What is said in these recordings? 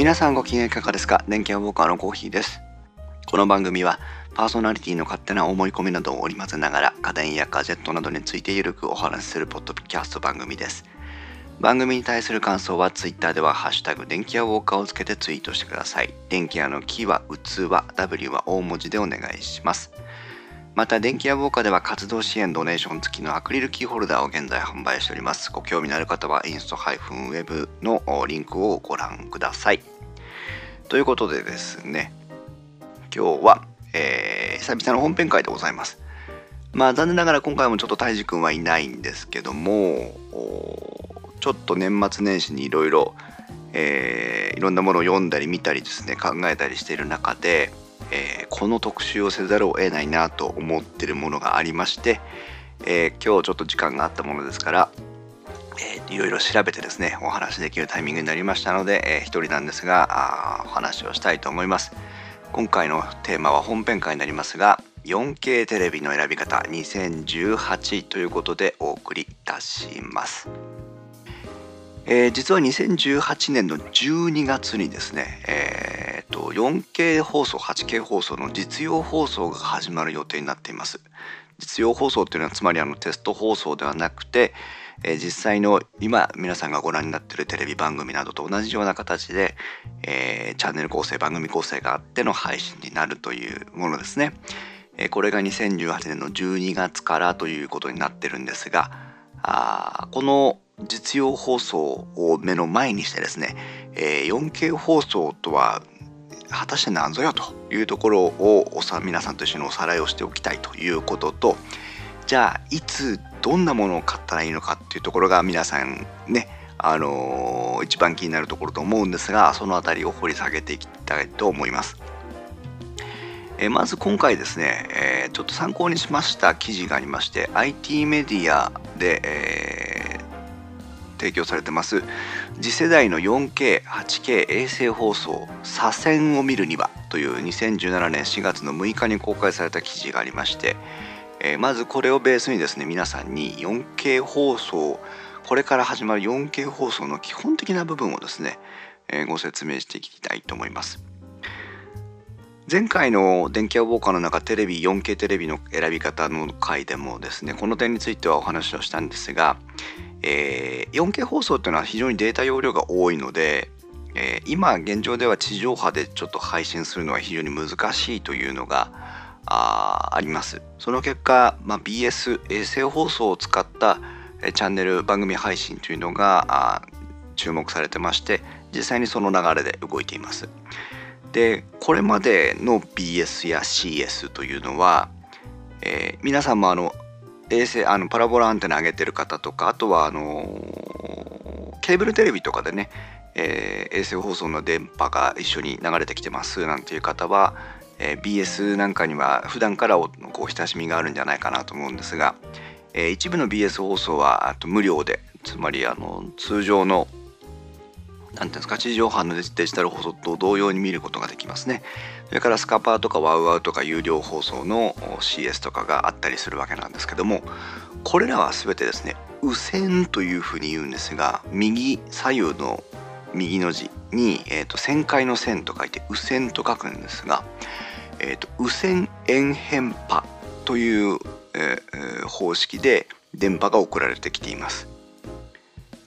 皆さんご機嫌いかがですか？電気屋ウォーカーのコーヒーです。この番組はパーソナリティの勝手な思い込みなどを織り交ぜながら家電やガジェットなどについてゆるくお話しするポッドキャスト番組です。番組に対する感想は Twitter ではハッシュタグ電気屋ウォーカーをつけてツイートしてください。電気屋のキは器、W は大文字でお願いします。また電気屋ウォーカーでは活動支援ドネーション付きのアクリルキーホルダーを現在販売しております。ご興味のある方はインスト -web のリンクをご覧ください。ということでですね、今日は、えー久々の本編会でございます。まあ残念ながら今回もちょっとたいじくんはいないんですけども、ちょっと年末年始にいろいろえいろんなものを読んだり見たりですね考えたりしている中で、えーこの特集をせざるを得ないなと思ってるものがありまして、えー今日ちょっと時間があったものですから、えーいろいろ調べてですねお話しできるタイミングになりましたので、えー一人なんですがあお話をしたいと思います。今回のテーマは本編会になりますが 4K テレビの選び方2018ということでお送りいたします。えー実は2018年の12月にですね、えー、と 4K 放送 8K 放送の実用放送が始まる予定になっています。実用放送っていうのはつまりあのテスト放送ではなくて、えー実際の今皆さんがご覧になっているテレビ番組などと同じような形で、えーチャンネル構成番組構成があっての配信になるというものですね、えーこれが2018年の12月からということになってるんですがあこの実用放送を目の前にしてですね、えー 4K 放送とは果たして何ぞよというところをおさ皆さんと一緒におさらいをしておきたいということとじゃあいつどんなものを買ったらいいのかっていうところが皆さんねあのー一番気になるところと思うんですがそのあたりを掘り下げていきたいと思います。えまず今回ですね、えーちょっと参考にしました記事がありまして IT メディアで、えー提供されてます次世代の 4K、8K 衛星放送左遷を見るにはという2017年4月の6日に公開された記事がありまして、えーまずこれをベースにですね皆さんに 4K 放送これから始まる 4K 放送の基本的な部分をですね、えーご説明していきたいと思います。前回の電気屋ウォーカーの中テレビ 4K テレビの選び方の回でもですねこの点についてはお話をしたんですが、えー 4K 放送っていうのは非常にデータ容量が多いので、え今現状では地上波でちょっと配信するのは非常に難しいというのがああります。その結果、まあ、BS 衛星放送を使ったえチャンネル番組配信というのがあ注目されてまして実際にその流れで動いています。でこれまでの BS や CS というのは、えー皆さんもあの衛星あのパラボラアンテナ上げてる方とかあとはあのーケーブルテレビとかでね、えー衛星放送の電波が一緒に流れてきてますなんていう方は、え BS なんかには普段からおこう親しみがあるんじゃないかなと思うんですが、え一部の BS 放送はあと無料でつまりあの通常のなんていうんですか地上波のデジタル放送と同様に見ることができますね。それからスカパーとかワウワウとか有料放送の CS とかがあったりするわけなんですけどもこれらは全てですね右線というふうに言うんですが右左右の右の字に、えー、と旋回の線と書いて右線と書くんですが、えー、と右線円変波という、えー方式で電波が送られてきています。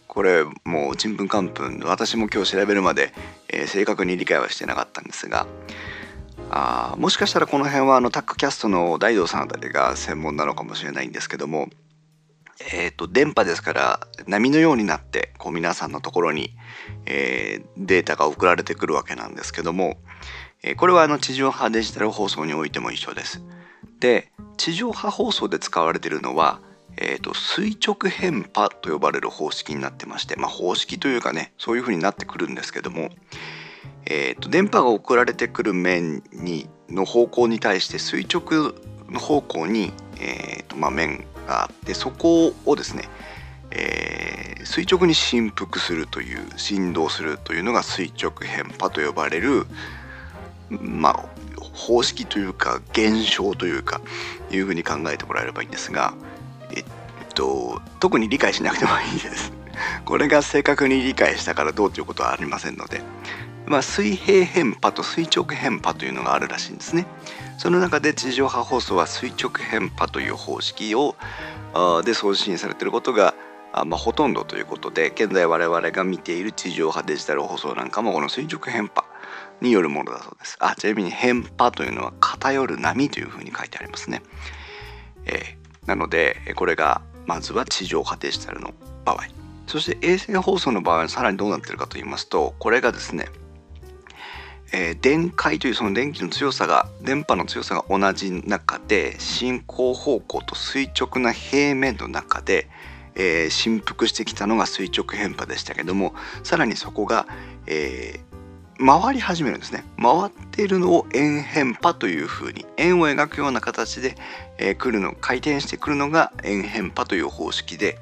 これもうちんぷんかんぷん私も今日調べるまで、えー正確に理解はしてなかったんですがあもしかしたらこの辺はあのタックキャストの大道さんあたりが専門なのかもしれないんですけども、えー、と電波ですから波のようになってこう皆さんのところに、えーデータが送られてくるわけなんですけども、えこれはあの地上波デジタル放送においても一緒です。で地上波放送で使われているのは、えー、と垂直変波と呼ばれる方式になってまして、まあ、方式というかねそういうふうになってくるんですけども、えー、と電波が送られてくる面にの方向に対して垂直の方向に、えーとまあ、面があってそこをですね、えー垂直に振幅するという振動するというのが垂直変波と呼ばれるまあ方式というか現象というかいうふうに考えてもらえればいいんですがえっと特に理解しなくてもいいです。これが正確に理解したからどうということはありませんので、まあ、水平変波と垂直変波というのがあるらしいんですね。その中で地上波放送は垂直変波という方式をで送信されていることがあまあ、ほとんどということで現在我々が見ている地上波デジタル放送なんかもこの垂直変波によるものだそうです。あちなみに変波というのは偏る波というふうに書いてありますね。えー、なのでこれがまずは地上波デジタルの場合そして衛星放送の場合はさらにどうなってるかと言いますとこれがですねえー、電解というその電気の強さが電波の強さが同じ中で進行方向と垂直な平面の中で、えー、振幅してきたのが垂直変波でしたけどもさらにそこが、えー、回り始めるんですね。回っているのを円変波というふうに円を描くような形で、えー、来るの回転してくるのが円変波という方式で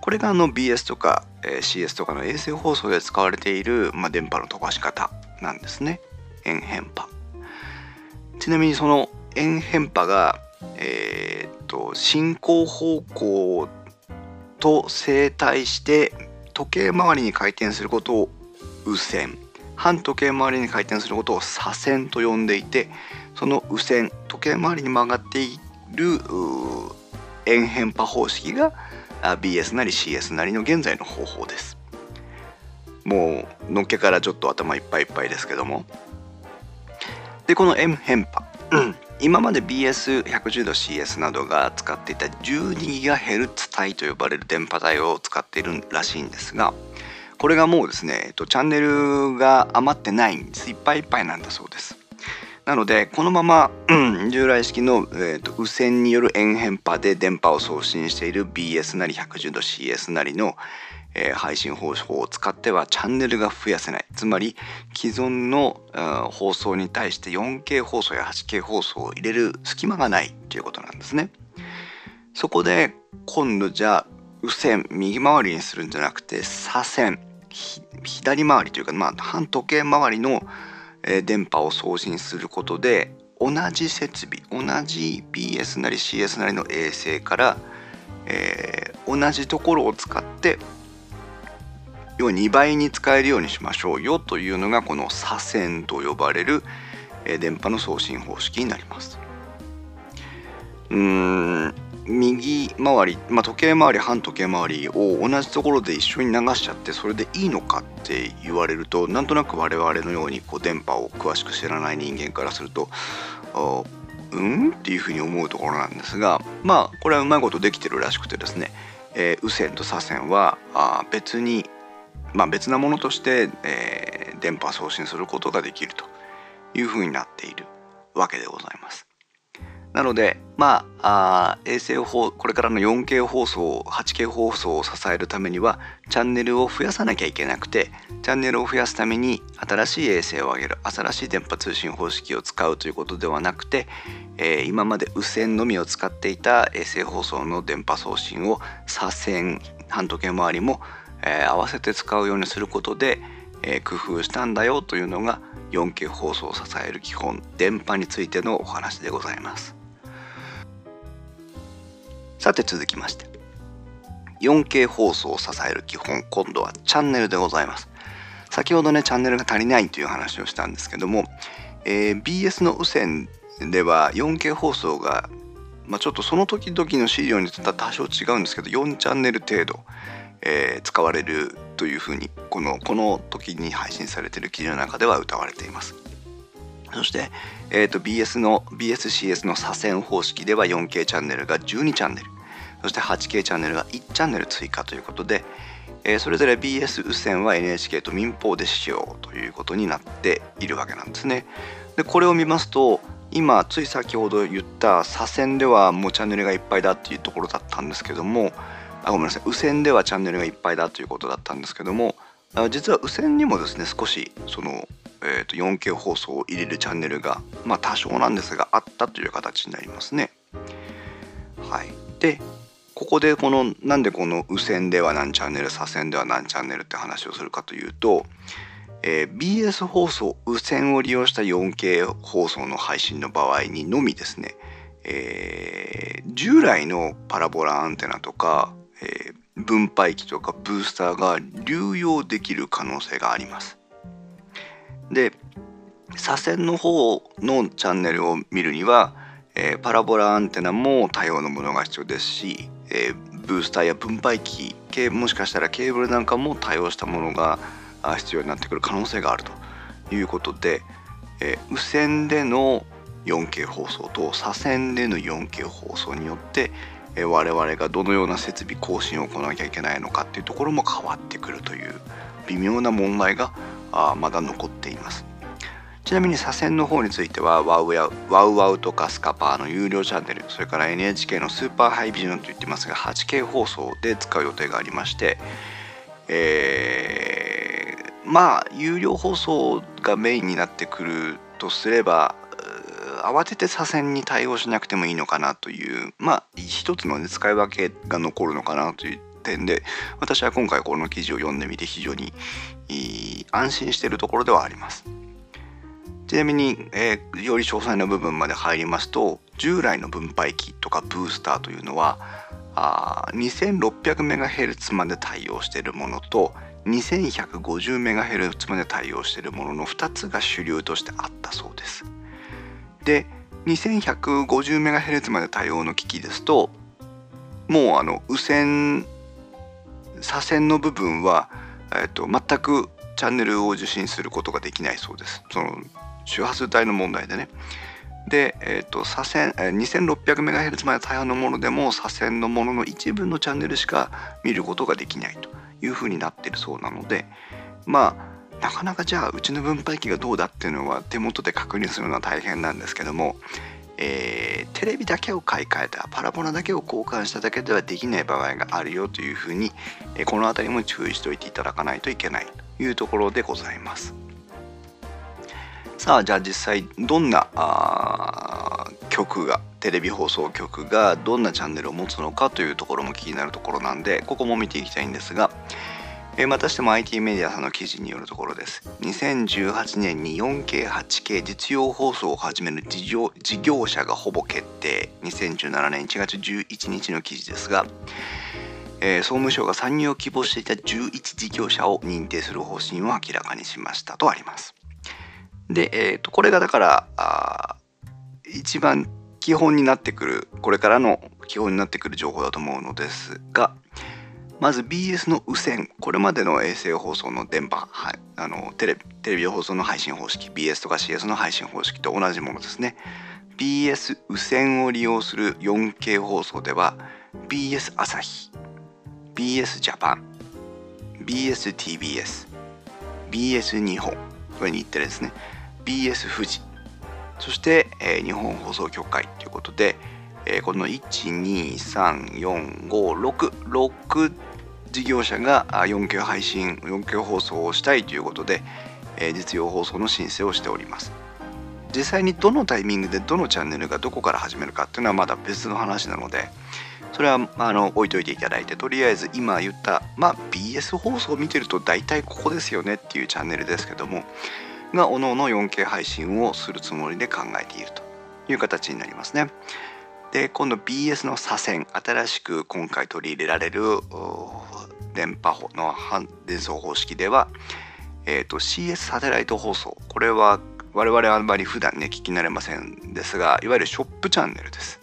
これがあの BS とか、えー、CS とかの衛星放送で使われている、まあ、電波の飛ばし方なんですね。円変波。ちなみにその円変波がえー、っと進行方向と正対して時計回りに回転することを右線反時計回りに回転することを左線と呼んでいてその右線時計回りに曲がっている円変波方式が BS なり CS なりの現在の方法です。もうのっけからちょっと頭いっぱいいっぱいですけども。でこの M 変波、今まで BS110 度 CS などが使っていた 12GHz 帯と呼ばれる電波帯を使っているらしいんですがこれがもうですね、えっと、チャンネルが余ってないんです。いっぱいいっぱいなんだそうです。なのでこのまま、従来式の、えーと、と右線による円変波で電波を送信している BS なり110度 CS なりの、えー、配信方法を使ってはチャンネルが増やせない。つまり既存の、放送に対して 4K 放送や 8K 放送を入れる隙間がないということなんですね。そこで今度じゃあ右線右回りにするんじゃなくて左線。左回りというか、まあ、反時計回りの、え、電波を送信することで同じ設備同じ BS なり CS なりの衛星から、えー、同じところを使って要は2倍に使えるようにしましょうよというのがこの左線と呼ばれる電波の送信方式になります。うん右回り、まあ、時計回り反時計回りを同じところで一緒に流しちゃってそれでいいのかって言われるとなんとなく我々のようにこう電波を詳しく知らない人間からするとうん？っていうふうに思うところなんですがまあこれはうまいことできてるらしくてですね、えー、右線と左線はあ別にまあ、別なものとして、えー、電波送信することができるというふうになっているわけでございます。なので、まあ、あ衛星放これからの 4K 放送 8K 放送を支えるためにはチャンネルを増やさなきゃいけなくてチャンネルを増やすために新しい衛星を上げる新しい電波通信方式を使うということではなくて、えー、今まで無線のみを使っていた衛星放送の電波送信を左線半時計回りもえー、合わせて使うようにすることで、えー、工夫したんだよというのが 4K 放送を支える基本電波についてのお話でございます。さて続きまして 4K 放送を支える基本今度はチャンネルでございます先ほどねチャンネルが足りないという話をしたんですけども、えー、BS の無線では 4K 放送が、まあ、ちょっとその時々の資料によっては多少違うんですけど4チャンネル程度えー、使われるというふうにこのこの時に配信されている記事の中では歌われています。そして、えーと、BS の BSCS の左遷方式では 4K チャンネルが12チャンネルそして 8K チャンネルが1チャンネル追加ということで、えー、それぞれ BS 無線は NHK と民放で使用ということになっているわけなんですね。でこれを見ますと今つい先ほど言った左遷ではもうチャンネルがいっぱいだっていうところだったんですけどもあごめんなさい右線ではチャンネルがいっぱいだということだったんですけども実は右線にもですね少しその、えー、と 4K 放送を入れるチャンネルがまあ多少なんですがあったという形になりますね。はい、でここでこのなんでこの右線では何チャンネル左線では何チャンネルって話をするかというと、えー、BS 放送右線を利用した 4K 放送の配信の場合にのみですね、えー、従来のパラボラアンテナとかえー、分配器とかブースターが流用できる可能性があります。で左遷の方のチャンネルを見るには、えー、パラボラアンテナも多様なものが必要ですし、えー、ブースターや分配器系もしかしたらケーブルなんかも対応したものが必要になってくる可能性があると。いうことで、えー、無線での 4K 放送と左遷での 4K 放送によって、えー、我々がどのような設備更新を行わなきゃいけないのかっていうところも変わってくるという微妙な問題があまだ残っています。ちなみに左遷の方についてはワウやワウワウとかスカパーの有料チャンネルそれから NHK のスーパーハイビジョンと言ってますが 8K 放送で使う予定がありましてえー、まあ有料放送がメインになってくるとすれば慌てて左遷に対応しなくてもいいのかなというまあ一つの、使い分けが残るのかなという点で私は今回この記事を読んでみて非常に安心しているところではあります。ちなみに、えー、より詳細な部分まで入りますと従来の分配器とかブースターというのはあ 2600MHz まで対応しているものと 2150MHz まで対応しているものの2つが主流としてあったそうです。で 2150MHz まで対応の機器ですともうあの右線左線の部分は、えーと、全くチャンネルを受信することができないそうです。その周波数帯の問題でね。で、えーと、左遷 2600MHz まで対応のものでも左遷のものの一部のチャンネルしか見ることができないというふうになってるそうなのでまあなかなかじゃあうちの分配器がどうだっていうのは手元で確認するのは大変なんですけども、えー、テレビだけを買い替えたパラボラだけを交換しただけではできない場合があるよというふうに、えー、この辺りも注意しておいていただかないといけないというところでございます。さあじゃあ実際どんな曲がテレビ放送局がどんなチャンネルを持つのかというところも気になるところなんでここも見ていきたいんですが、えー、またしても IT メディアさんの記事によるところです2018年に 4K8K 実用放送を始める事業者がほぼ決定2017年1月11日の記事ですがえー、総務省が参入を希望していた11事業者を認定する方針を明らかにしましたとあります。で、えー、とこれがだから一番基本になってくるこれからの基本になってくる情報だと思うのですがまず BS の右線これまでの衛星放送の電波、はい、あのテレビテレビ放送の配信方式 BS とか CS の配信方式と同じものですね。BS 右線を利用する 4K 放送では BS 朝日 BS ジャパン BSTBS BS 日本これ日テレですね。BS 富士そして、えー、日本放送協会ということで、えー、この1234566事業者が 4K 配信 4K 放送をしたいということで、え、実用放送の申請をしております実際にどのタイミングでどのチャンネルがどこから始めるかっていうのはまだ別の話なのでそれはあの置いといていただいてとりあえず今言ったまあ BS 放送を見てると大体ここですよねっていうチャンネルですけどもが各々 4K 配信をするつもりで考えているという形になりますね。で今度 BS の左遷新しく今回取り入れられる電波法の伝送方式では、えーと、CS サテライト放送。これは我々あんまり普段ね聞き慣れませんですがいわゆるショップチャンネルです。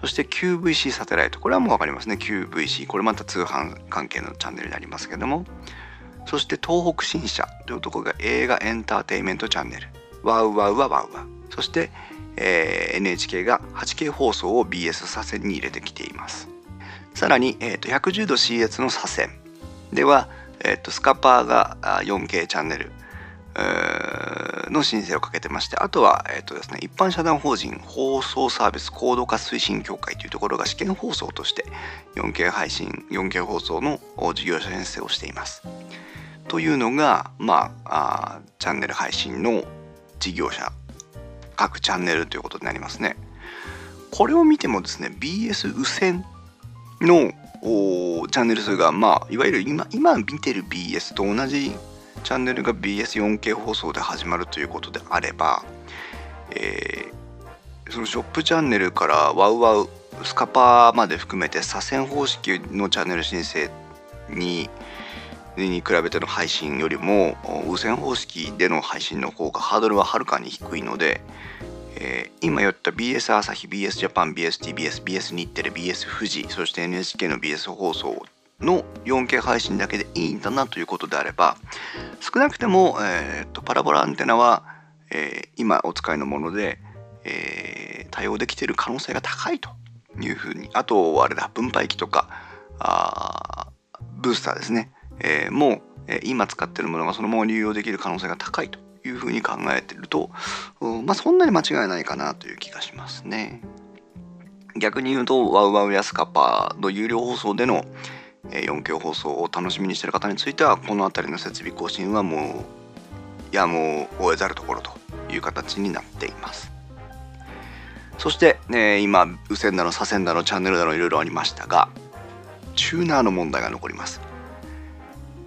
そして QVC サテライト。これはもう分かりますね。QVC これまた通販関係のチャンネルになりますけども。そして東北新社。というところが映画エンターテインメントチャンネル。ワウワウはワウワウ。そして、えー、NHK が 8K 放送を BS 左遷に入れてきています。さらに、えーと、110度 CS の左遷では、えーと、スカパーが 4K チャンネルの申請をかけてましてあとは、えーとですね、一般社団法人放送サービス高度化推進協会というところが試験放送として 4K 配信 4K 放送の事業者編成をしていますというのが、まあ、あチャンネル配信の事業者各チャンネルということになりますね。これを見てもですね BS 右線のチャンネル数が、まあ、いわゆる今今見てる BS と同じチャンネルが BS4K 放送で始まるということであれば、えー、そのショップチャンネルからワウワウスカパーまで含めて左遷方式のチャンネル申請にに比べての配信よりも無線方式での配信の方がハードルははるかに低いので、えー、今言った BS 朝日 BS ジャパン BSTBS BS 日テレ BS 富士そして NHK の BS 放送の 4K 配信だけでいいんだなということであれば少なくても、えーと、パラボラアンテナは、えー、今お使いのもので、えー、対応できている可能性が高いというふうにあとあれだ分配器とかあブースターですね、えー、もう、今使っているものがそのまま流用できる可能性が高いと。いうふうに考えてると、まあ、そんなに間違いないかなという気がしますね。逆に言うとワウワウやスカパーの有料放送での 4K 放送を楽しみにしてる方についてはこの辺りの設備更新はもうやむを得ざるところという形になっていますそして、ね、今無線だの左遷だのチャンネルだのいろいろありましたがチューナーの問題が残ります、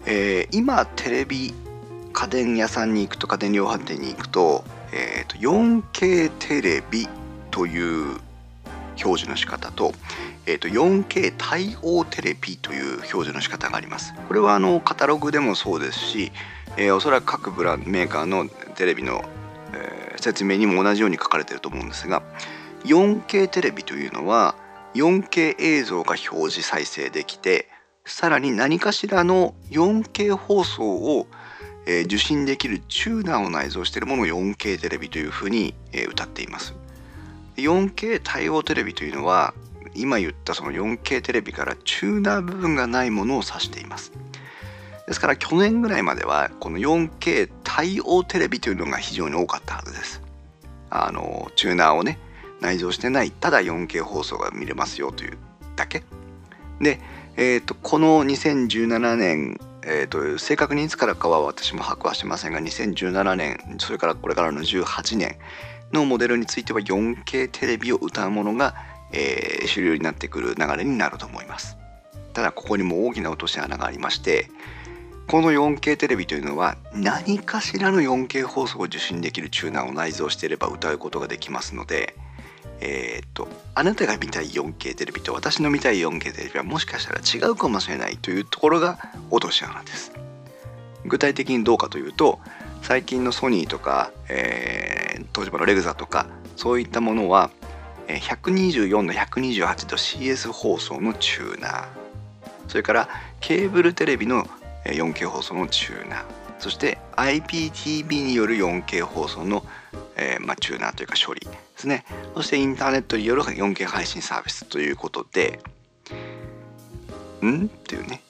えー、今テレビ家電屋さんに行くと家電量販店に行くと,、えーと、4K テレビという表示の仕方と,、えーと、4K 対応テレビという表示の仕方があります。これはあのカタログでもそうですし、えー、おそらく各ブランドメーカーのテレビの、えー、説明にも同じように書かれていると思うんですが 4K テレビというのは 4K 映像が表示再生できてさらに何かしらの 4K 放送をえー、受信できるチューナーを内蔵しているものを 4K テレビというふうに、えー、歌っています。4K 対応テレビというのは今言ったその 4K テレビからチューナー部分がないものを指しています。ですから去年ぐらいまではこの 4K 対応テレビというのが非常に多かったはずです。あのチューナーをね内蔵してないただ 4K 放送が見れますよというだけ。で、えーとこの2017年えーと、正確にいつからかは私も把握はしませんが2017年それからこれからの18年のモデルについては 4K テレビを歌うものが、えー、主流になってくる流れになると思います。ただここにも大きな落とし穴がありましてこの 4K テレビというのは何かしらの 4K 放送を受信できるチューナーを内蔵していれば歌うことができますのでえっ、とあなたが見たい 4K テレビと私の見たい 4K テレビはもしかしたら違うかもしれないというところが落とし穴です。具体的にどうかというと最近のソニーとか、えー、東芝のレグザとかそういったものは124の128度 CS 放送のチューナー。それからケーブルテレビの 4K 放送のチューナー。そして IPTV による 4K 放送の、えーまあ、チューナーというか処理。ですね。そしてインターネットによる 4K 配信サービスということでん？っていうね。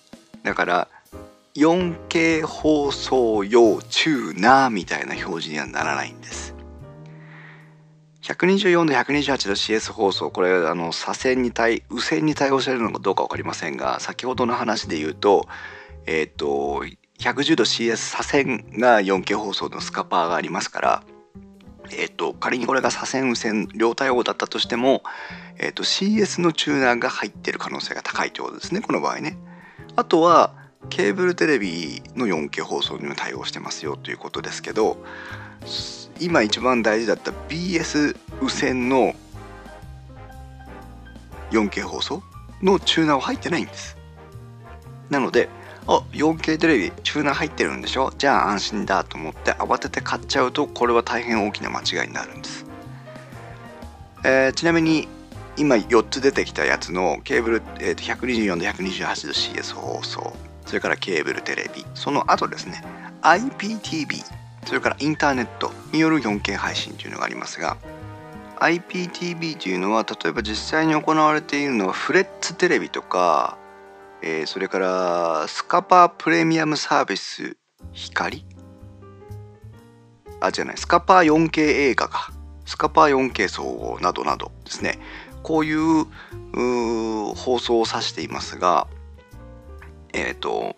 だから 4K 放送用チューナーみたいな表示にはならないんです。124度128度 CS 放送。これあの左遷に対右遷に対応しているのかどうか分かりませんが先ほどの話で言うとえっ、ー、と110度 CS 左遷が 4K 放送のスカパーがありますからえっ、と、仮にこれが左遷右遷両対応だったとしても、えっ、と、CS のチューナーが入ってる可能性が高いということですね、この場合ね。あとは、ケーブルテレビの 4K 放送にも対応してますよということですけど、今一番大事だった BS 右遷の 4K 放送のチューナーは入ってないんです。なので、あ 4K テレビチューナー入ってるんでしょ？じゃあ安心だと思って慌てて買っちゃうとこれは大変大きな間違いになるんです、えー、ちなみに今4つ出てきたやつのケーブル、えー、と124で128度 CS 放送それからケーブルテレビその後ですね IPTV それからインターネットによる 4K 配信というのがありますが IPTV というのは例えば実際に行われているのはフレッツテレビとかえー、それからスカパープレミアムサービス光？あじゃないスカパー 4K 映画か。スカパー 4K 総合などなどですね。こういう放送を指していますがえっ、ー、と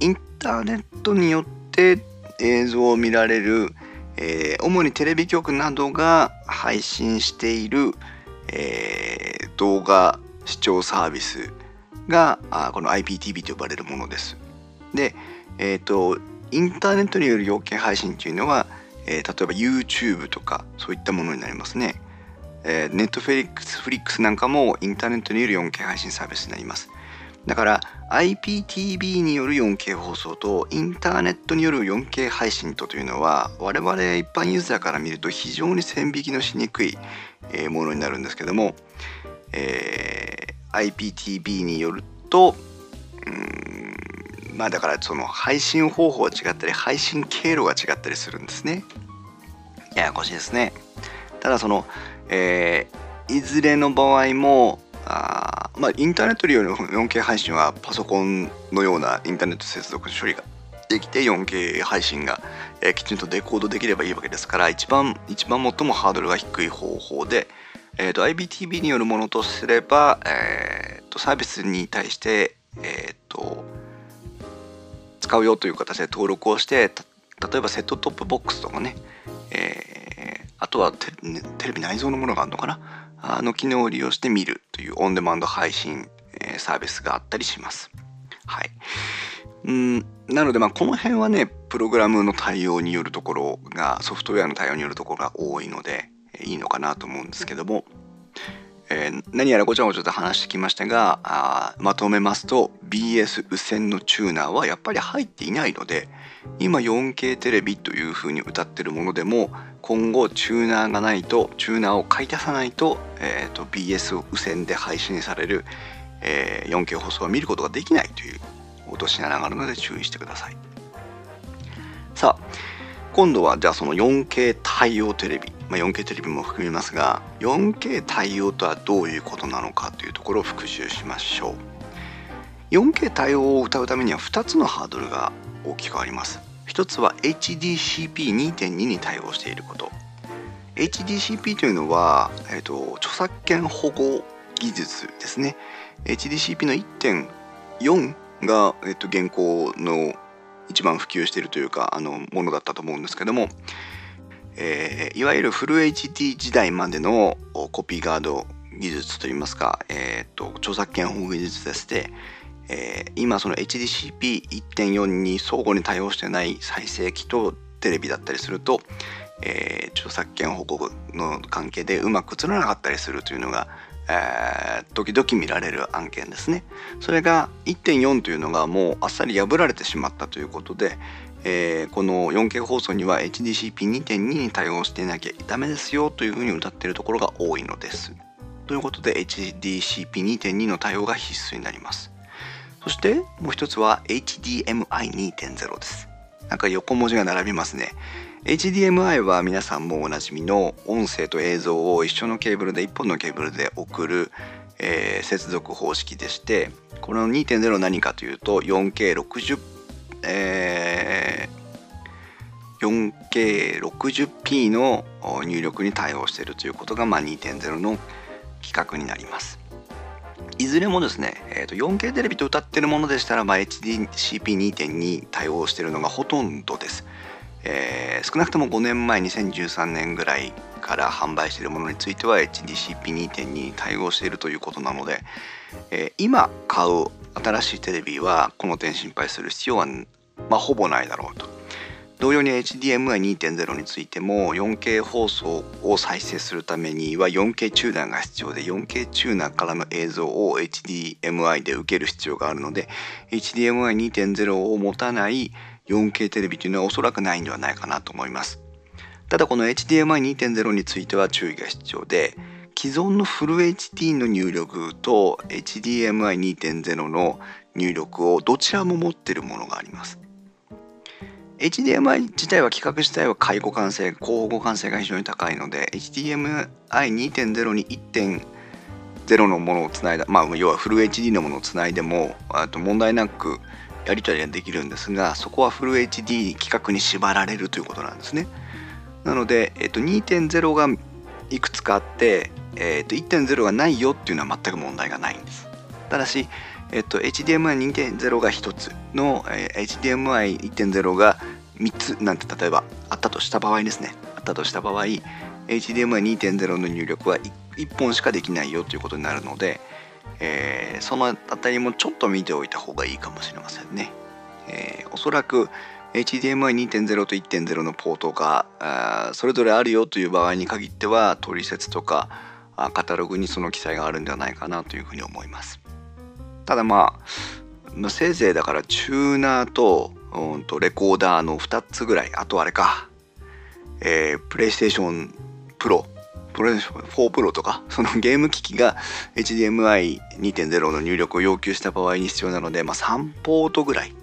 インターネットによって映像を見られる、えー、主にテレビ局などが配信している、えー、動画視聴サービスがこの IPTV と呼ばれるものです。で、えっ、ー、とインターネットによる要件配信というのは、えー、例えば YouTube とかそういったものになりますね。えー、Netflix フリックスなんかもインターネットによる 4K 配信サービスになります。だから IPTV による 4K 放送とインターネットによる 4K 配信とというのは我々一般ユーザーから見ると非常に線引きのしにくいものになるんですけども、えー、IPTV によるとうんまあだからその配信方法が違ったり配信経路が違ったりするんですね。ややこしいですね。ただその、えー、いずれの場合もあまあインターネット利用の 4K 配信はパソコンのようなインターネット接続処理ができて 4K 配信が、えー、きちんとデコードできればいいわけですから一番一番最もハードルが低い方法で、えーと、IBTV によるものとすれば、えーと、サービスに対して、えーと、使うよという形で登録をして例えばセットトップボックスとかね、えー、あとはテレビ内蔵のものがあるのかな？あの機能を利用して見るというオンデマンド配信、えー、サービスがあったりします。はい。うんなのでまあこの辺はねプログラムの対応によるところがソフトウェアの対応によるところが多いのでいいのかなと思うんですけども、えー、何やらごちゃごちゃと話してきましたがあまとめますと BS 無線のチューナーはやっぱり入っていないので今 4K テレビというふうに歌ってるものでも今後チューナーがないとチューナーを買い足さないと,、えーと、BS 無線で配信される、えー、4K 放送を見ることができないという落とし穴があるので注意してください。さあ今度はじゃあその 4K 対応テレビ、まあ、4K テレビも含みますが 4K 対応とはどういうことなのかというところを復習しましょう。4K 対応を歌うためには2つのハードルが大きくあります。一つは HDCP2.2 に対応していること。HDCP というのは、えーと、著作権保護技術ですね。HDCP の1.4が、えーと、現行の一番普及しているというかあのものだったと思うんですけども、えー、いわゆるフル HD 時代までのコピーガード技術といいますか、えーと、著作権保護技術でして、えー、今その HDCP1.4 に相互に対応してない再生機とテレビだったりすると、えー、著作権保護の関係でうまく映らなかったりするというのが、えー、時々見られる案件ですね。それが1.4というのがもうあっさり破られてしまったということで、えー、この 4K 放送には HDCP2.2 に対応していなきゃダメですよというふうに歌っているところが多いのです。ということで HDCP2.2 の対応が必須になります。そしてもう一つは HDMI2.0 です。なんか横文字が並びますね。HDMI は皆さんもおなじみの音声と映像を一緒のケーブルで1本のケーブルで送る、えー、接続方式でしてこの2.0何かというと 4K60、えー、4K60p の入力に対応しているということが、まあ、2.0の規格になります。いずれもですね、えー、と 4K テレビと歌ってるものでしたら、まあ、HDCP2.2 対応しているのがほとんどです、えー、少なくとも5年前2013年ぐらいから販売しているものについては HDCP2.2 に対応しているということなので、えー、今買う新しいテレビはこの点心配する必要は、まあ、ほぼないだろうと。同様に HDMI2.0 についても 4K 放送を再生するためには 4K チューナーが必要で 4K チューナーからの映像を HDMI で受ける必要があるので HDMI2.0 を持たない 4K テレビというのはおそらくないんではないかなと思います。ただこの HDMI2.0 については注意が必要で既存のフル HD の入力と HDMI2.0 の入力をどちらも持っているものがあります HDMI 自体は規格自体は介護感性、高保護感性が非常に高いので、HDMI2.0 に1.0のものをつないだ、まあ、要はフル HD のものをつないでも、あと問題なくやり取りができるんですが、そこはフル HD 規格に縛られるということなんですね。なので、えっと、2.0がいくつかあって、えっと、1.0がないよっていうのは全く問題がないんです。ただし、えっと、HDMI2.0 が1つの、えー、HDMI1.0 が3つなんて例えばあったとした場合ですねあったとした場合 HDMI2.0 の入力は 1, 1本しかできないよということになるので、えー、そのあたりもちょっと見ておいた方がいいかもしれませんね、えー、おそらく HDMI2.0 と1.0のポートがそれぞれあるよという場合に限っては取説とかカタログにその記載があるんではないかなというふうに思います。ただまあ、せいぜいだからチューナーとうんとレコーダーの2つぐらいあとあれかえー、プレイステーションプロプレイステーション4プロとかそのゲーム機器が HDMI2.0 の入力を要求した場合に必要なので、まあ、3ポートぐらい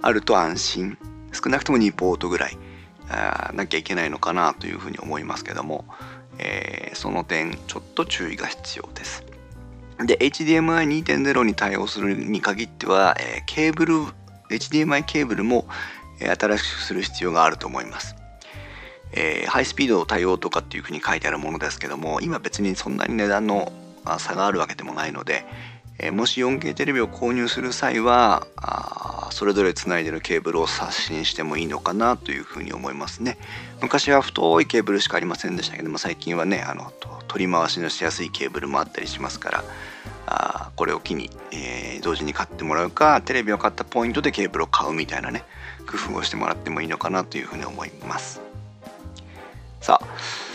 あると安心。少なくとも2ポートぐらいなきゃいけないのかなというふうに思いますけども、えー、その点ちょっと注意が必要です。で HDMI2.0 に対応するに限っては、えー、ケーブル HDMI ケーブルも、えー、新しくする必要があると思います。え、ハイスピード対応とかっていうふうに書いてあるものですけども今別にそんなに値段の差があるわけでもないので、え、もし 4K テレビを購入する際はあそれぞれつないでるケーブルを刷新してもいいのかなというふうに思いますね。昔は太いケーブルしかありませんでしたけども最近はねあの取り回しのしやすいケーブルもあったりしますからあこれを機に、えー、同時に買ってもらうかテレビを買ったポイントでケーブルを買うみたいなね工夫をしてもらってもいいのかなというふうに思います。さあ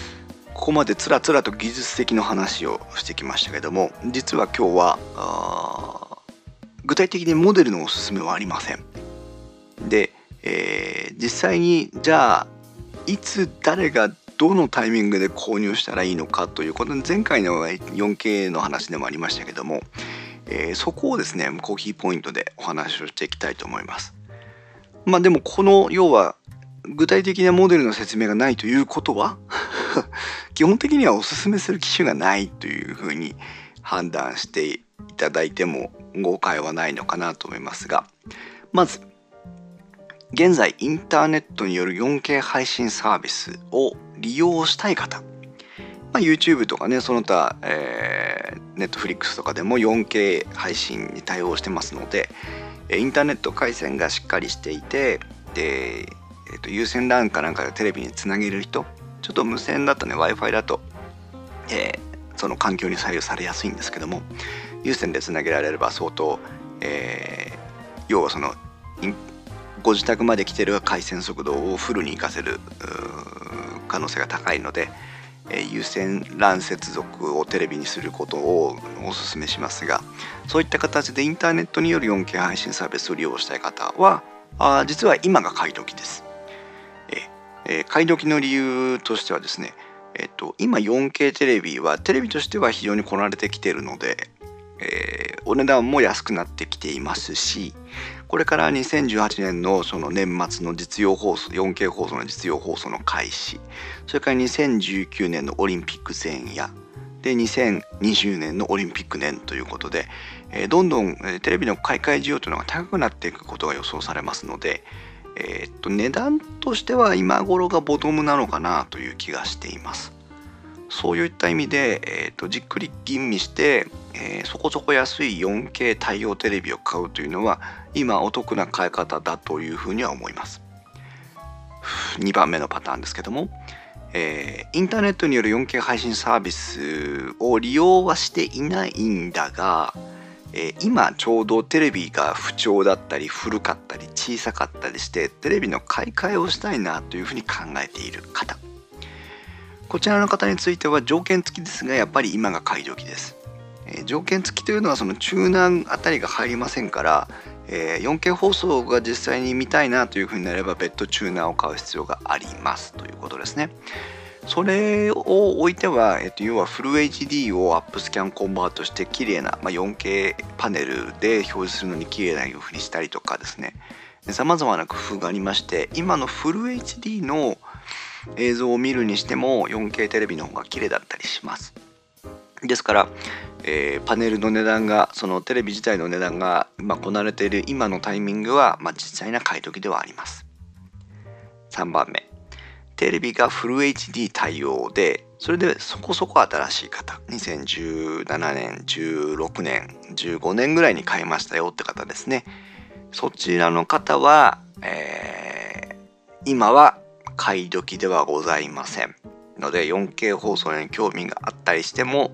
ここまでつらつらと技術的な話をしてきましたけども実は今日は具体的にモデルのおすすめはありません。で、えー、実際にじゃあいつ誰がどのタイミングで購入したらいいのかということで前回の 4K の話でもありましたけども、えー、そこをですねコーヒーポイントでお話をしていきたいと思います。まあでもこの要は具体的なモデルの説明がないということは 基本的にはおすすめする機種がないというふうに判断していただいても誤解はないのかなと思いますがまず現在インターネットによる 4K 配信サービスを利用したい方、まあ、YouTube とかねその他、えー、Netflix とかでも 4K 配信に対応してますのでインターネット回線がしっかりしていてでえーと、有線 LAN かなんかでテレビにつなげる人ちょっと無線だとね w i f i だと、えー、その環境に左右されやすいんですけども有線でつなげられれば相当、えー、要はそのご自宅まで来てる回線速度をフルに活かせる可能性が高いので、えー、有線 LAN 接続をテレビにすることをお勧めしますがそういった形でインターネットによる 4K 配信サービスを利用したい方はあ実は今が買い時です。えー、買い時の理由としてはですね、えっ、と、今 4K テレビはテレビとしては非常にこなれてきているので、えー、お値段も安くなってきていますしこれから2018年のその年末の実用放送 4K 放送の実用放送の開始それから2019年のオリンピック前夜で2020年のオリンピック年ということで、えー、どんどんテレビの買い替え需要というのが高くなっていくことが予想されますので、えー、っと値段としては今頃がボトムなのかなという気がしています。そういった意味で、えー、っとじっくり吟味して、えー、そこそこ安い 4K 対応テレビを買うというのは今お得な買い方だというふうには思います。2番目のパターンですけども、えー、インターネットによる 4K 配信サービスを利用はしていないんだが、えー、今ちょうどテレビが不調だったり古かったり小さかったりしてテレビの買い替えをしたいなというふうに考えている方。こちらの方については条件付きですがやっぱり今が買い時です、えー、条件付きというのはそのチューナーあたりが入りませんから、えー、4K 放送が実際に見たいなというふうになれば別途チューナーを買う必要がありますということですね。それを置いては、えっと、要はフル HD をアップスキャンコンバートして綺麗な、まあ、4K パネルで表示するのに綺麗ないうふうにしたりとかですね。さまざまな工夫がありまして今のフル HD の映像を見るにしても 4K テレビの方が綺麗だったりします。ですから、えー、パネルの値段がそのテレビ自体の値段が今こなれている今のタイミングは、まあ、実際な買い時ではあります。3番目。テレビがフル HD 対応でそれでそこそこ新しい方。2017年16年15年ぐらいに買いましたよって方ですね。そちらの方は、えー、今は買い時ではございません。ので 4K 放送に興味があったりしても、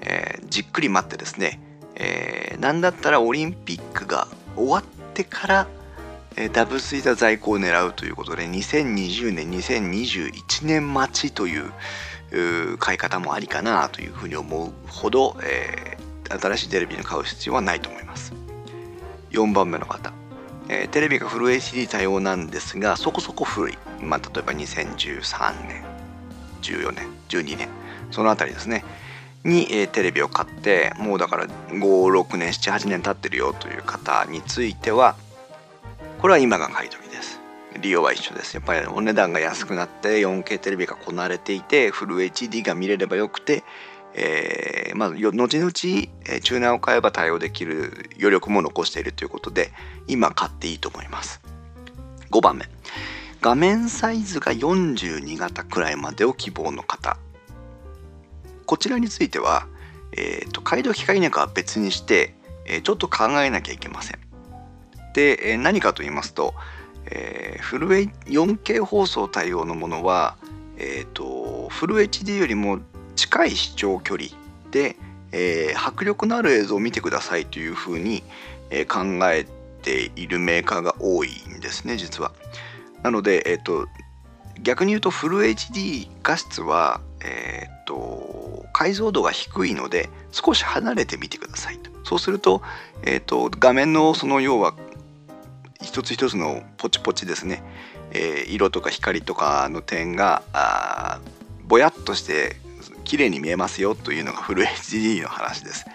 えー、じっくり待ってですね、えー、なんだったらオリンピックが終わってからダブついた在庫を狙うということで2020年2021年待ちという買い方もありかなというふうに思うほど、えー、新しいテレビに買う必要はないと思います。4番目の方、えー、テレビがフル HD 対応なんですがそこそこ古い、まあ、例えば2013年14年12年。その辺りですね。に、えー、テレビを買ってもうだから56年78年経ってるよという方についてはこれは今が買い時です。利用は一緒です。やっぱりお値段が安くなって 4K テレビがこなれていてフル HD が見れればよくてえー、まあ、後々、チューナーを買えば対応できる余力も残しているということで今買っていいと思います。5番目。画面サイズが42型くらいまでを希望の方。こちらについては、えーと、買い時買いなかは別にして、えー、ちょっと考えなきゃいけません。で、え、何かと言いますと、えー、フル 4K 放送対応のものは、えーとフル HD よりも近い視聴距離で、えー、迫力のある映像を見てくださいというふうに、え、考えているメーカーが多いんですね実は。なので、えーと、逆に言うとフル HD 画質は、えーと、解像度が低いので少し離れてみてくださいと。そうすると,、えーと、画面のその要は一つ一つのポチポチですね、えー、色とか光とかの点がぼやっとして綺麗に見えますよというのがフル HD の話です。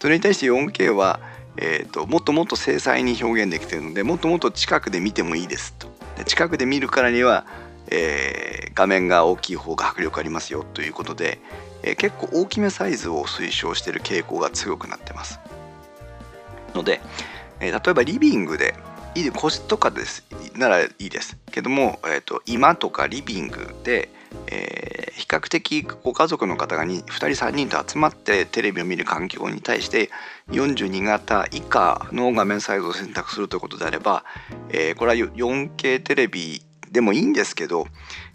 それに対して 4K は、えーと、もっともっと精細に表現できているのでもっともっと近くで見てもいいですと。で近くで見るからには、えー、画面が大きい方が迫力ありますよということで、えー、結構大きめサイズを推奨している傾向が強くなってます。ので、えー、例えばリビングでいい個室とかです。ならいいです。けども、えーと今とかリビングで、えー、比較的ご家族の方が 2, 2人3人と集まってテレビを見る環境に対して42型以下の画面サイズを選択するということであれば、えー、これは 4K テレビでもいいんですけど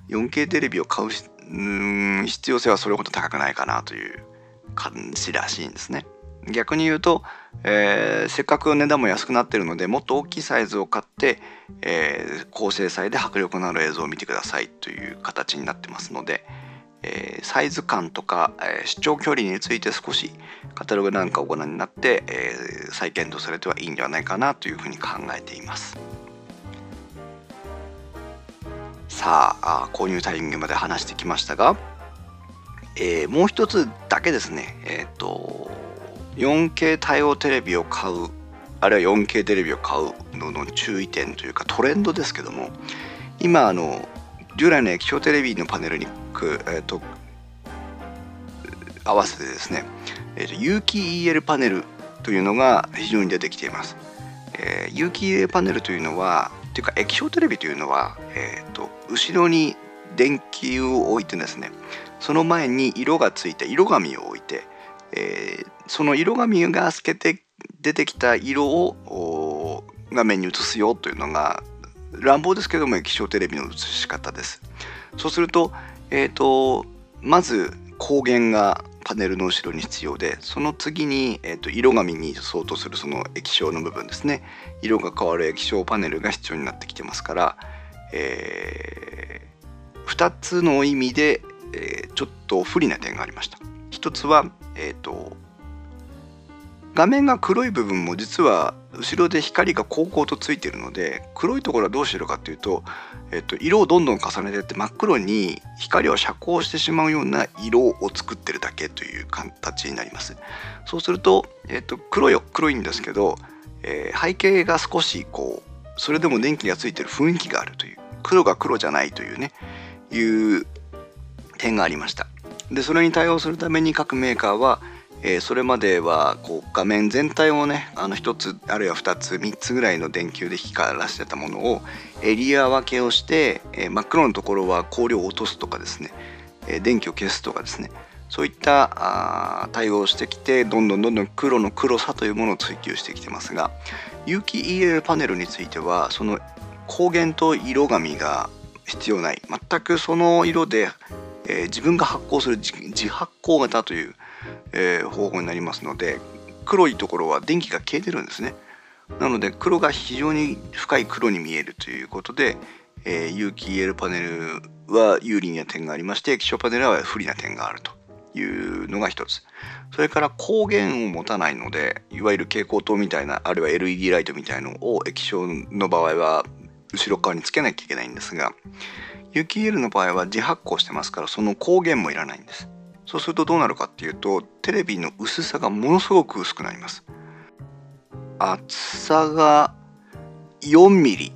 4K テレビを買う必要性はそれほど高くないかなという感じらしいんですね。逆に言うと、えー、せっかく値段も安くなってるのでもっと大きいサイズを買って、えー、高精細で迫力のある映像を見てくださいという形になってますので、えー、サイズ感とか、え視聴距離について少しカタログなんかをご覧になって、え再検討されてはいいんではないかなというふうに考えています。さあ購入タイミングまで話してきましたが、えもう一つだけですね。えっ、と 4K 対応テレビを買うあるいは 4K テレビを買うのの注意点というかトレンドですけども今あの従来の液晶テレビのパネルにくえーと、合わせてですね、えーと、有機 EL パネルというのが非常に出てきています、えー、有機 EL パネルというのはというか液晶テレビというのは、えーと後ろに電球を置いてですねその前に色がついた色紙を置いてえー、その色紙が透けて出てきた色を画面に映すよというのが乱暴ですけども液晶テレビの映し方です。そうすると,、えーと、まず光源がパネルの後ろに必要でその次に、えーと、色紙に相当するその液晶の部分ですね色が変わる液晶パネルが必要になってきてますから、えー、2つの意味で、えー、ちょっと不利な点がありました。一つはえ、ー、と画面が黒い部分も実は後ろで光がこうこうとついてるので黒いところはどうしてるかっていうと、えっと、色をどんどん重ねていって真っ黒に光を遮光してしまうような色を作ってるだけという形になります。そうすると、えっと、黒い黒いんですけど、えー、背景が少しこうそれでも電気がついてる雰囲気があるという黒が黒じゃないというねいう点がありました。でそれに対応するために各メーカーは、えー、それまではこう画面全体をねあの1つあるいは2つ3つぐらいの電球で光らせてたものをエリア分けをして、えー、真っ黒のところは光量を落とすとかですね、えー、電気を消すとかですねそういったあ対応をしてきてどんどんどんどん黒の黒さというものを追求してきてますが有機 EL パネルについてはその光源と色紙が必要ない。全くその色でえー、自分が発光する自発光型という、えー、方法になりますので黒いところは電気が消えてるんですね。なので黒が非常に深い黒に見えるということで、えー、有機 EL パネルは有利な点がありまして液晶パネルは不利な点があるというのが一つ。それから光源を持たないのでいわゆる蛍光灯みたいなあるいは LED ライトみたいのを液晶の場合は後ろ側につけなきゃいけないんですが有機 EL の場合は自発光してますからその光源もいらないんです。そうするとどうなるかっていうとテレビの薄さがものすごく薄くなります。厚さが4ミリ。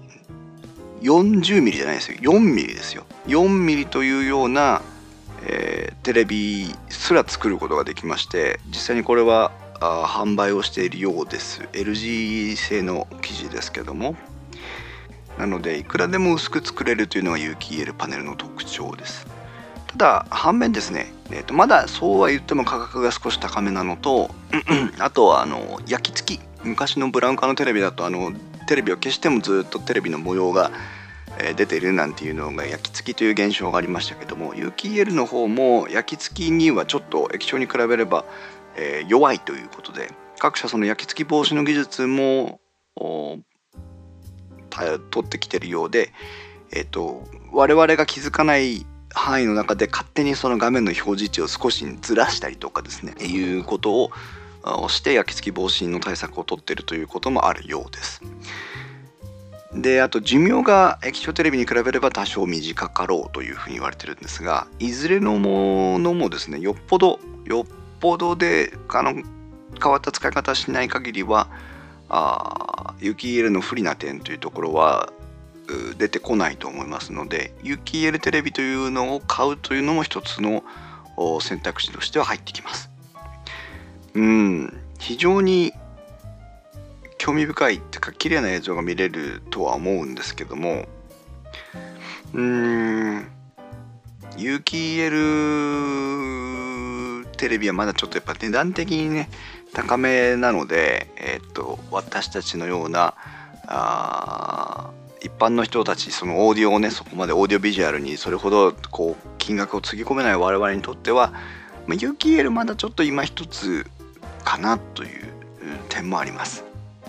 40ミリじゃないですよ。4ミリですよ。4ミリというような、えー、テレビすら作ることができまして実際にこれはあ販売をしているようです。LG 製の生地ですけども。なのでいくらでも薄く作れるというのが有機 EL パネルの特徴です。ただ反面ですね、えー、とまだそうは言っても価格が少し高めなのとあとはあの焼き付き。昔のブラウン管のテレビだとあのテレビを消してもずっとテレビの模様が出ているなんていうのが焼き付きという現象がありましたけども有機 EL の方も焼き付きにはちょっと液晶に比べれば、えー、弱いということで各社その焼き付き防止の技術も取ってきてるようで、えーと、我々が気づかない範囲の中で勝手にその画面の表示位置を少しずらしたりとかですねいうことをして焼き付き防止の対策を取ってるということもあるようです。であと寿命が液晶テレビに比べれば多少短かろうというふうに言われてるんですがいずれのものもですねよっぽどよっぽどであの変わった使い方しない限りはあ有機 EL の不利な点というところは出てこないと思いますので有機 EL テレビというのを買うというのも一つの選択肢としては入ってきます。うん非常に興味深いっていうか綺麗な映像が見れるとは思うんですけどもうーん有機 EL テレビはまだちょっとやっぱ値段的にね高めなので、えー、っと私たちのようなあ一般の人たちそのオーディオをねそこまでオーディオビジュアルにそれほどこう金額をつぎ込めない我々にとっては、まあ、有機 EL まだちょっと今一つかなという点もあります。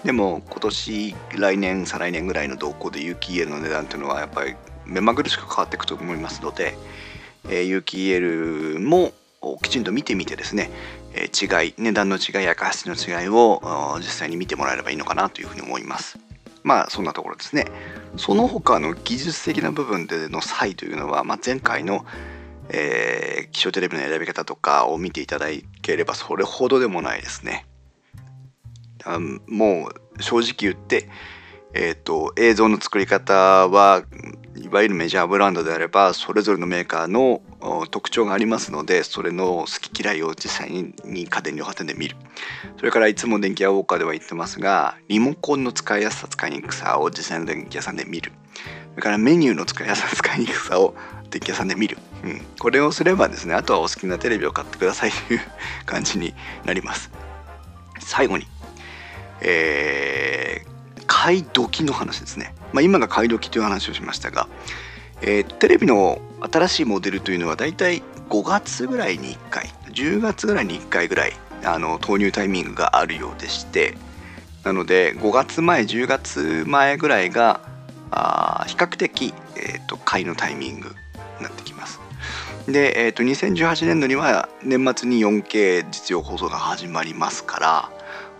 でも今年来年再来年ぐらいの動向で有機 EL の値段っていうのはやっぱり目まぐるしく変わっていくと思いますので、えー、有機 EL もきちんと見てみてですね、えー、違い値段の違いや画質の違いを実際に見てもらえればいいのかなというふうに思いますまあそんなところですねその他の技術的な部分での差異というのは、まあ、前回のえー、気象テレビの選び方とかを見ていただければそれほどでもないですね。あもう正直言って、えーと、映像の作り方はいわゆるメジャーブランドであればそれぞれのメーカーの特徴がありますのでそれの好き嫌いを実際に家電量販店で見る。それからいつも電気屋ウォーカーでは言ってますがリモコンの使いやすさ使いにくさを実際の電気屋さんで見る。それからメニューの使いやすさ使いにくさを電気屋さんで見る。うん、これをすればですねあとはお好きなテレビを買ってくださいという感じになります。最後にえー、買い時の話ですね、まあ、今が買い時という話をしましたが、えー、テレビの新しいモデルというのはだいたい5月ぐらいに1回10月ぐらいに1回ぐらいあの投入タイミングがあるようでしてなので5月前10月前ぐらいがあ比較的、えーと買いのタイミングになってきます。で、えー、と2018年度には年末に 4K 実用放送が始まりますから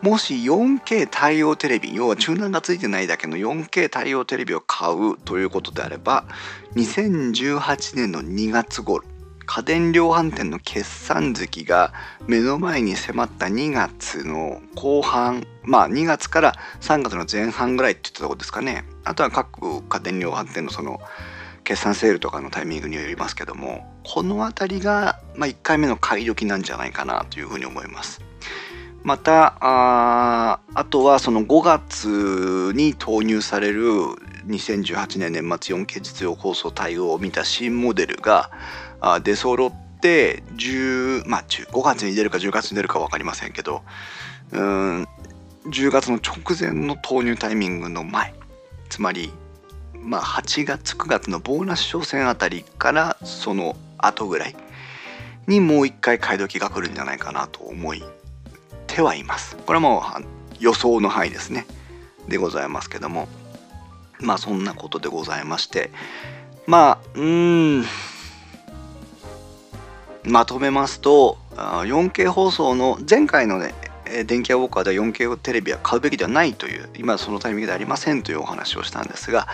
もし 4K 対応テレビ要はチューナーがついてないだけの 4K 対応テレビを買うということであれば2018年の2月頃家電量販店の決算月が目の前に迫った2月の後半まあ2月から3月の前半ぐらいって言ったところですかね。あとは各家電量販店のその決算セールとかのタイミングによりますけどもこの辺りが、まあ、1回目の買い時なんじゃないかなというふうに思います。またああとはその5月に投入される2018年年末 4K 実用放送対応を見た新モデルが出揃って10、まあ、5月に出るか10月に出るか分かりませんけどうん10月の直前の投入タイミングの前つまりまあ、8月9月のボーナス商戦あたりからその後ぐらいにもう一回買い時が来るんじゃないかなと思いてはいます。これはもう予想の範囲ですね。でございますけども。まあそんなことでございまして。まあうん。まとめますと 4K 放送の前回のね電気屋ウォーカーでは 4K テレビは買うべきではないという今そのタイミングでありませんというお話をしたんですが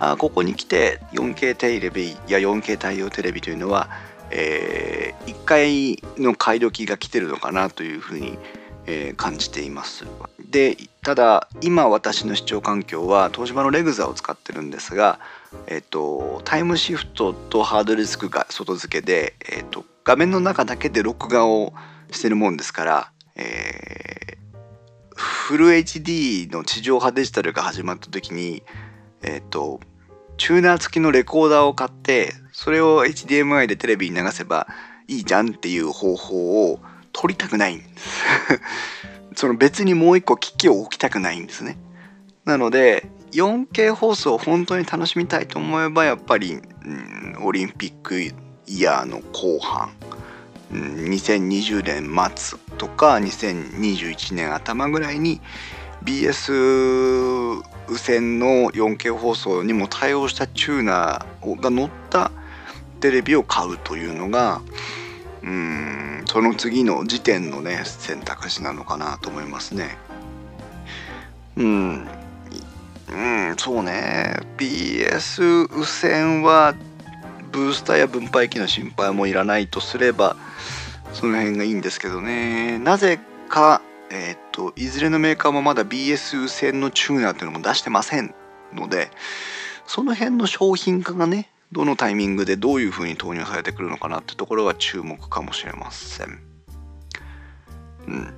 あここに来て 4K テレビや 4K 対応テレビというのは、えー、1回の買い時が来てるのかなというふうに、え、感じています。でただ今私の視聴環境は東芝のレグザを使ってるんですが、えっと、タイムシフトとハードディスクが外付けで、えっと、画面の中だけで録画をしてるもんですから、えー、フル HD の地上波デジタルが始まった時に、えっと、チューナー付きのレコーダーを買ってそれを HDMI でテレビに流せばいいじゃんっていう方法を取りたくないんですその別にもう一個機器を置きたくないんですね。なので 4K 放送を本当に楽しみたいと思えばやっぱり、うん、オリンピックイヤーの後半、うん、2020年末とか2021年頭ぐらいに BS 線の 4K 放送にも対応したチューナーが乗ったテレビを買うというのがうんその次の時点のね選択肢なのかなと思いますね。うん、うん、そうね。BS 無線はブースターや分配器の心配もいらないとすればその辺がいいんですけどね。なぜかえっ、といずれのメーカーもまだ BS 線のチューナーっていうのも出してませんのでその辺の商品化がねどのタイミングでどういうふうに投入されてくるのかなってところが注目かもしれません。うん、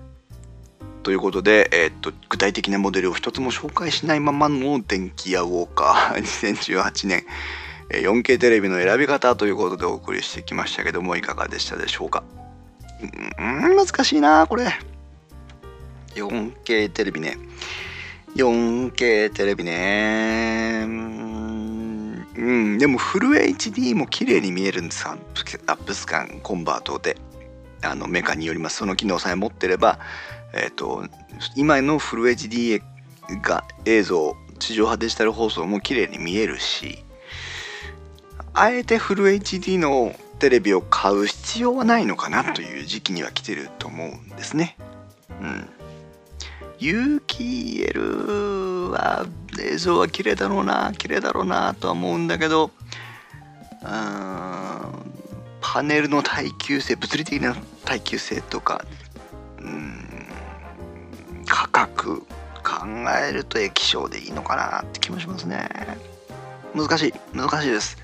ということで、えー、っと具体的なモデルを一つも紹介しないままの電気屋ウォーカー。2018年。4K テレビの選び方ということでお送りしてきましたけどもいかがでしたでしょうか？うん難しいなこれ。4K テレビね。4K テレビね。うん、でもフル HD も綺麗に見えるんですアップスカンコンバートであのメカによりますその機能さえ持ってれば、えーと、今のフル HD が映像地上波デジタル放送も綺麗に見えるしあえてフル HD のテレビを買う必要はないのかなという時期には来てると思うんですね。うん。有機 EL は映像は綺麗だろうな綺麗だろうなとは思うんだけどパネルの耐久性物理的な耐久性とかうん価格考えると液晶でいいのかなって気もしますね。難しい難しいです。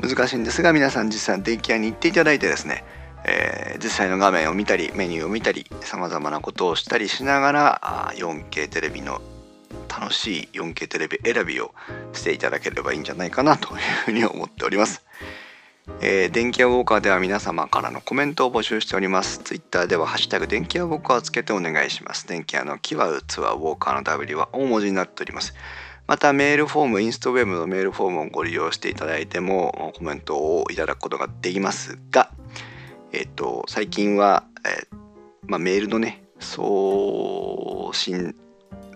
難しいんですが皆さん実際電気屋に行っていただいてですねえー、実際の画面を見たりメニューを見たりさまざまなことをしたりしながら 4K テレビの楽しい 4K テレビ選びをしていただければいいんじゃないかなというふうに思っております。えー、電気屋ウォーカーでは皆様からのコメントを募集しております。Twitter ではハッシュタグ電気屋ウォーカーをつけてお願いします。電気屋の木はツアーウォーカーの W は大文字になっております。またメールフォーム、インストウェブのメールフォームをご利用していただいてもコメントをいただくことができますが、えっ、と、最近は、えー、まあ、メールのね、送信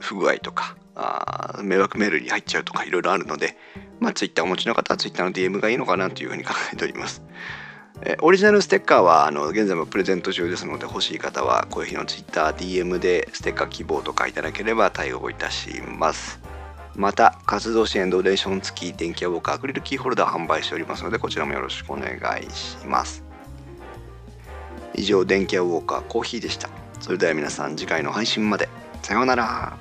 不具合とか、あ迷惑メールに入っちゃうとかいろいろあるので、まあ、Twitter お持ちの方は Twitter の DM がいいのかなというふうに考えております。えオリジナルステッカーはあの現在もプレゼント中ですので欲しい方は小日の Twitter、DM でステッカー希望とかいただければ対応いたします。また活動支援ドネーション付き電気屋ウォーカーアクリルキーホルダー販売しておりますのでこちらもよろしくお願いします。以上電気屋ウォーカーコーヒーでしたそれでは皆さん次回の配信までさようなら